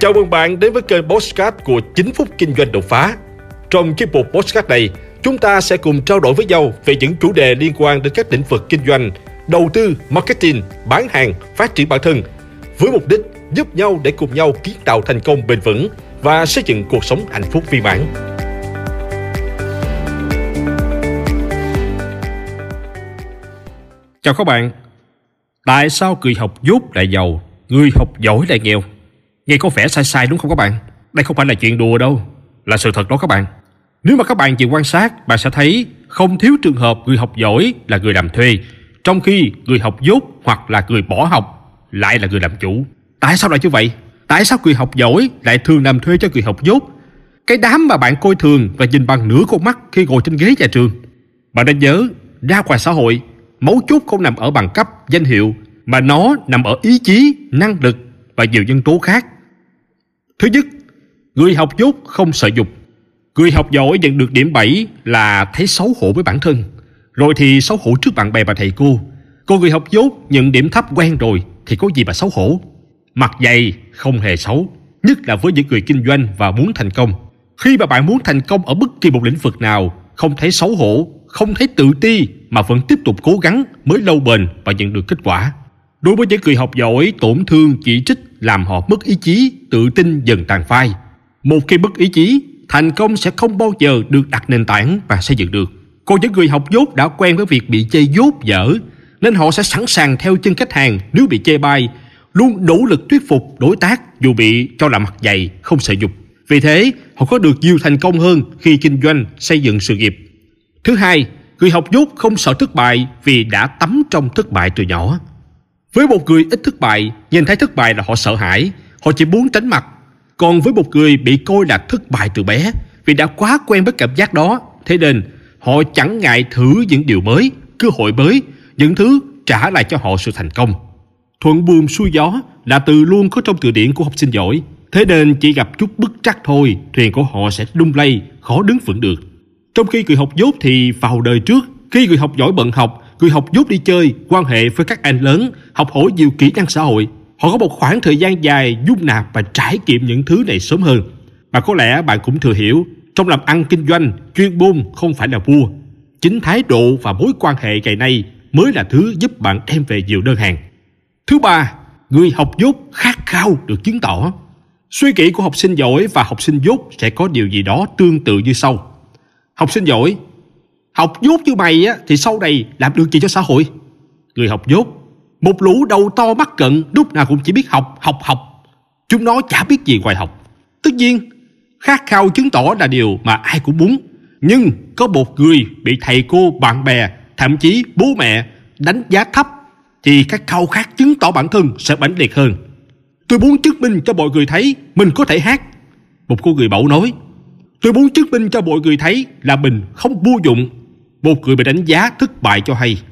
Chào mừng bạn đến với kênh Postcard của 9 phút kinh doanh đột phá. Trong chiếc mục Postcard này, chúng ta sẽ cùng trao đổi với nhau về những chủ đề liên quan đến các lĩnh vực kinh doanh, đầu tư, marketing, bán hàng, phát triển bản thân, với mục đích giúp nhau để cùng nhau kiến tạo thành công bền vững và xây dựng cuộc sống hạnh phúc viên mãn. Chào các bạn. Tại sao người học dốt lại giàu, người học giỏi lại nghèo? Nghe có vẻ sai sai đúng không các bạn? Đây không phải là chuyện đùa đâu, là sự thật đó các bạn. Nếu mà các bạn chịu quan sát, bạn sẽ thấy không thiếu trường hợp người học giỏi là người làm thuê, trong khi người học dốt hoặc là người bỏ học lại là người làm chủ. Tại sao lại như vậy? Tại sao người học giỏi lại thường làm thuê cho người học dốt? Cái đám mà bạn coi thường và nhìn bằng nửa con mắt khi ngồi trên ghế nhà trường. Bạn nên nhớ, ra ngoài xã hội, mấu chốt không nằm ở bằng cấp, danh hiệu, mà nó nằm ở ý chí, năng lực và nhiều nhân tố khác. Thứ nhất, người học dốt không sợ dục. Người học giỏi nhận được điểm 7 là thấy xấu hổ với bản thân, rồi thì xấu hổ trước bạn bè và thầy cô. cô người học dốt nhận điểm thấp quen rồi thì có gì mà xấu hổ. Mặt dày không hề xấu, nhất là với những người kinh doanh và muốn thành công. Khi mà bạn muốn thành công ở bất kỳ một lĩnh vực nào, không thấy xấu hổ, không thấy tự ti mà vẫn tiếp tục cố gắng mới lâu bền và nhận được kết quả. Đối với những người học giỏi, tổn thương, chỉ trích làm họ mất ý chí, tự tin dần tàn phai. Một khi mất ý chí, thành công sẽ không bao giờ được đặt nền tảng và xây dựng được. Còn những người học dốt đã quen với việc bị chê dốt dở, nên họ sẽ sẵn sàng theo chân khách hàng nếu bị chê bai, luôn nỗ lực thuyết phục đối tác dù bị cho là mặt dày, không sợ dục. Vì thế, họ có được nhiều thành công hơn khi kinh doanh, xây dựng sự nghiệp. Thứ hai, người học dốt không sợ thất bại vì đã tắm trong thất bại từ nhỏ. Với một người ít thất bại, nhìn thấy thất bại là họ sợ hãi, họ chỉ muốn tránh mặt. Còn với một người bị coi là thất bại từ bé, vì đã quá quen với cảm giác đó, thế nên họ chẳng ngại thử những điều mới, cơ hội mới, những thứ trả lại cho họ sự thành công. Thuận buồm xuôi gió là từ luôn có trong từ điển của học sinh giỏi. Thế nên chỉ gặp chút bất trắc thôi, thuyền của họ sẽ lung lay, khó đứng vững được. Trong khi người học dốt thì vào đời trước, khi người học giỏi bận học, người học dốt đi chơi, quan hệ với các anh lớn, học hỏi nhiều kỹ năng xã hội. Họ có một khoảng thời gian dài dung nạp và trải nghiệm những thứ này sớm hơn. mà có lẽ bạn cũng thừa hiểu, trong làm ăn kinh doanh, chuyên môn không phải là vua. Chính thái độ và mối quan hệ ngày nay mới là thứ giúp bạn đem về nhiều đơn hàng. Thứ ba, người học dốt khát khao được chứng tỏ. Suy nghĩ của học sinh giỏi và học sinh dốt sẽ có điều gì đó tương tự như sau. Học sinh giỏi, học dốt như mày á, thì sau này làm được gì cho xã hội? Người học dốt, một lũ đầu to mắt cận lúc nào cũng chỉ biết học, học, học. Chúng nó chả biết gì ngoài học. Tất nhiên, khát khao chứng tỏ là điều mà ai cũng muốn. Nhưng có một người bị thầy cô, bạn bè, thậm chí bố mẹ đánh giá thấp thì các khao khát chứng tỏ bản thân sẽ mãnh liệt hơn. Tôi muốn chứng minh cho mọi người thấy mình có thể hát. Một cô người bậu nói, tôi muốn chứng minh cho mọi người thấy là mình không vô dụng. Một người bị đánh giá thất bại cho hay.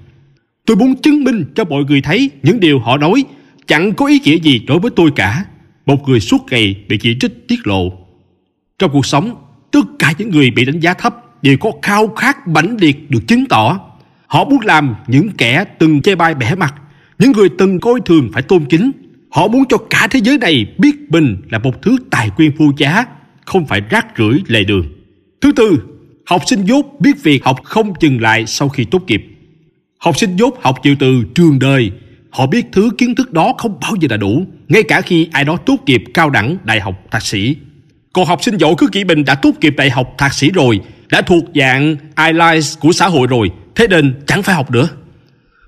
Tôi muốn chứng minh cho mọi người thấy những điều họ nói chẳng có ý nghĩa gì đối với tôi cả. Một người suốt ngày bị chỉ trích tiết lộ. Trong cuộc sống, tất cả những người bị đánh giá thấp đều có khao khát mãnh liệt được chứng tỏ. Họ muốn làm những kẻ từng chê bai bẻ mặt, những người từng coi thường phải tôn kính. Họ muốn cho cả thế giới này biết mình là một thứ tài nguyên vô giá, không phải rác rưởi lề đường. Thứ tư, học sinh dốt biết việc học không dừng lại sau khi tốt nghiệp. Học sinh dốt học chịu từ trường đời, họ biết thứ kiến thức đó không bao giờ là đủ, ngay cả khi ai đó tốt nghiệp cao đẳng, đại học, thạc sĩ. Còn học sinh giỏi cứ kỹ bình đã tốt nghiệp đại học, thạc sĩ rồi, đã thuộc dạng IELTS của xã hội rồi, thế nên chẳng phải học nữa.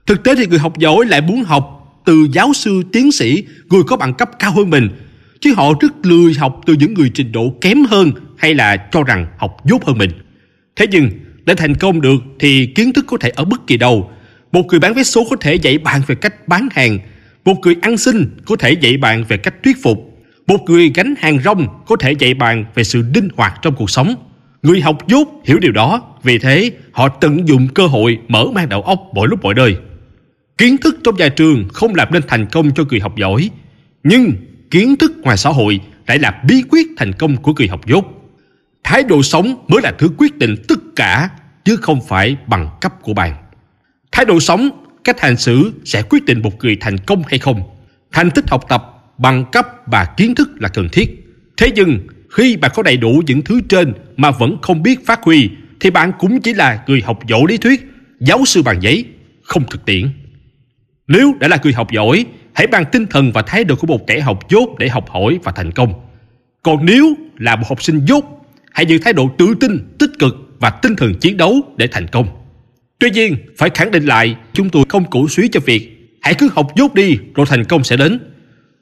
Thực tế thì người học giỏi lại muốn học từ giáo sư, tiến sĩ, người có bằng cấp cao hơn mình, chứ họ rất lười học từ những người trình độ kém hơn hay là cho rằng học dốt hơn mình. Thế nhưng, để thành công được thì kiến thức có thể ở bất kỳ đâu. Một người bán vé số có thể dạy bạn về cách bán hàng, một người ăn xin có thể dạy bạn về cách thuyết phục, một người gánh hàng rong có thể dạy bạn về sự linh hoạt trong cuộc sống. Người học dốt hiểu điều đó, vì thế họ tận dụng cơ hội mở mang đầu óc mỗi lúc mọi nơi. Kiến thức trong nhà trường không làm nên thành công cho người học giỏi, nhưng kiến thức ngoài xã hội lại là bí quyết thành công của người học dốt. Thái độ sống mới là thứ quyết định tất cả, chứ không phải bằng cấp của bạn. Thái độ sống, cách hành xử sẽ quyết định một người thành công hay không. Thành tích học tập, bằng cấp và kiến thức là cần thiết. Thế nhưng, khi bạn có đầy đủ những thứ trên mà vẫn không biết phát huy, thì bạn cũng chỉ là người học giỏi lý thuyết, giáo sư bằng giấy, không thực tiễn. Nếu đã là người học giỏi, hãy mang tinh thần và thái độ của một kẻ học dốt để học hỏi và thành công. Còn nếu là một học sinh dốt, hãy giữ thái độ tự tin, tích cực và tinh thần chiến đấu để thành công. Tuy nhiên, phải khẳng định lại, chúng tôi không cổ suý cho việc hãy cứ học dốt đi rồi thành công sẽ đến.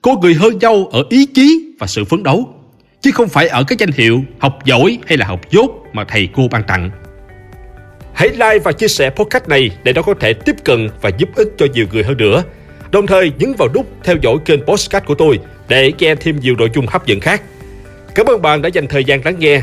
Có người hơn nhau ở ý chí và sự phấn đấu, chứ không phải ở cái danh hiệu học giỏi hay là học dốt mà thầy cô ban tặng. Hãy like và chia sẻ podcast này để nó có thể tiếp cận và giúp ích cho nhiều người hơn nữa. Đồng thời nhấn vào nút theo dõi kênh podcast của tôi để nghe thêm nhiều nội dung hấp dẫn khác. Cảm ơn bạn đã dành thời gian lắng nghe.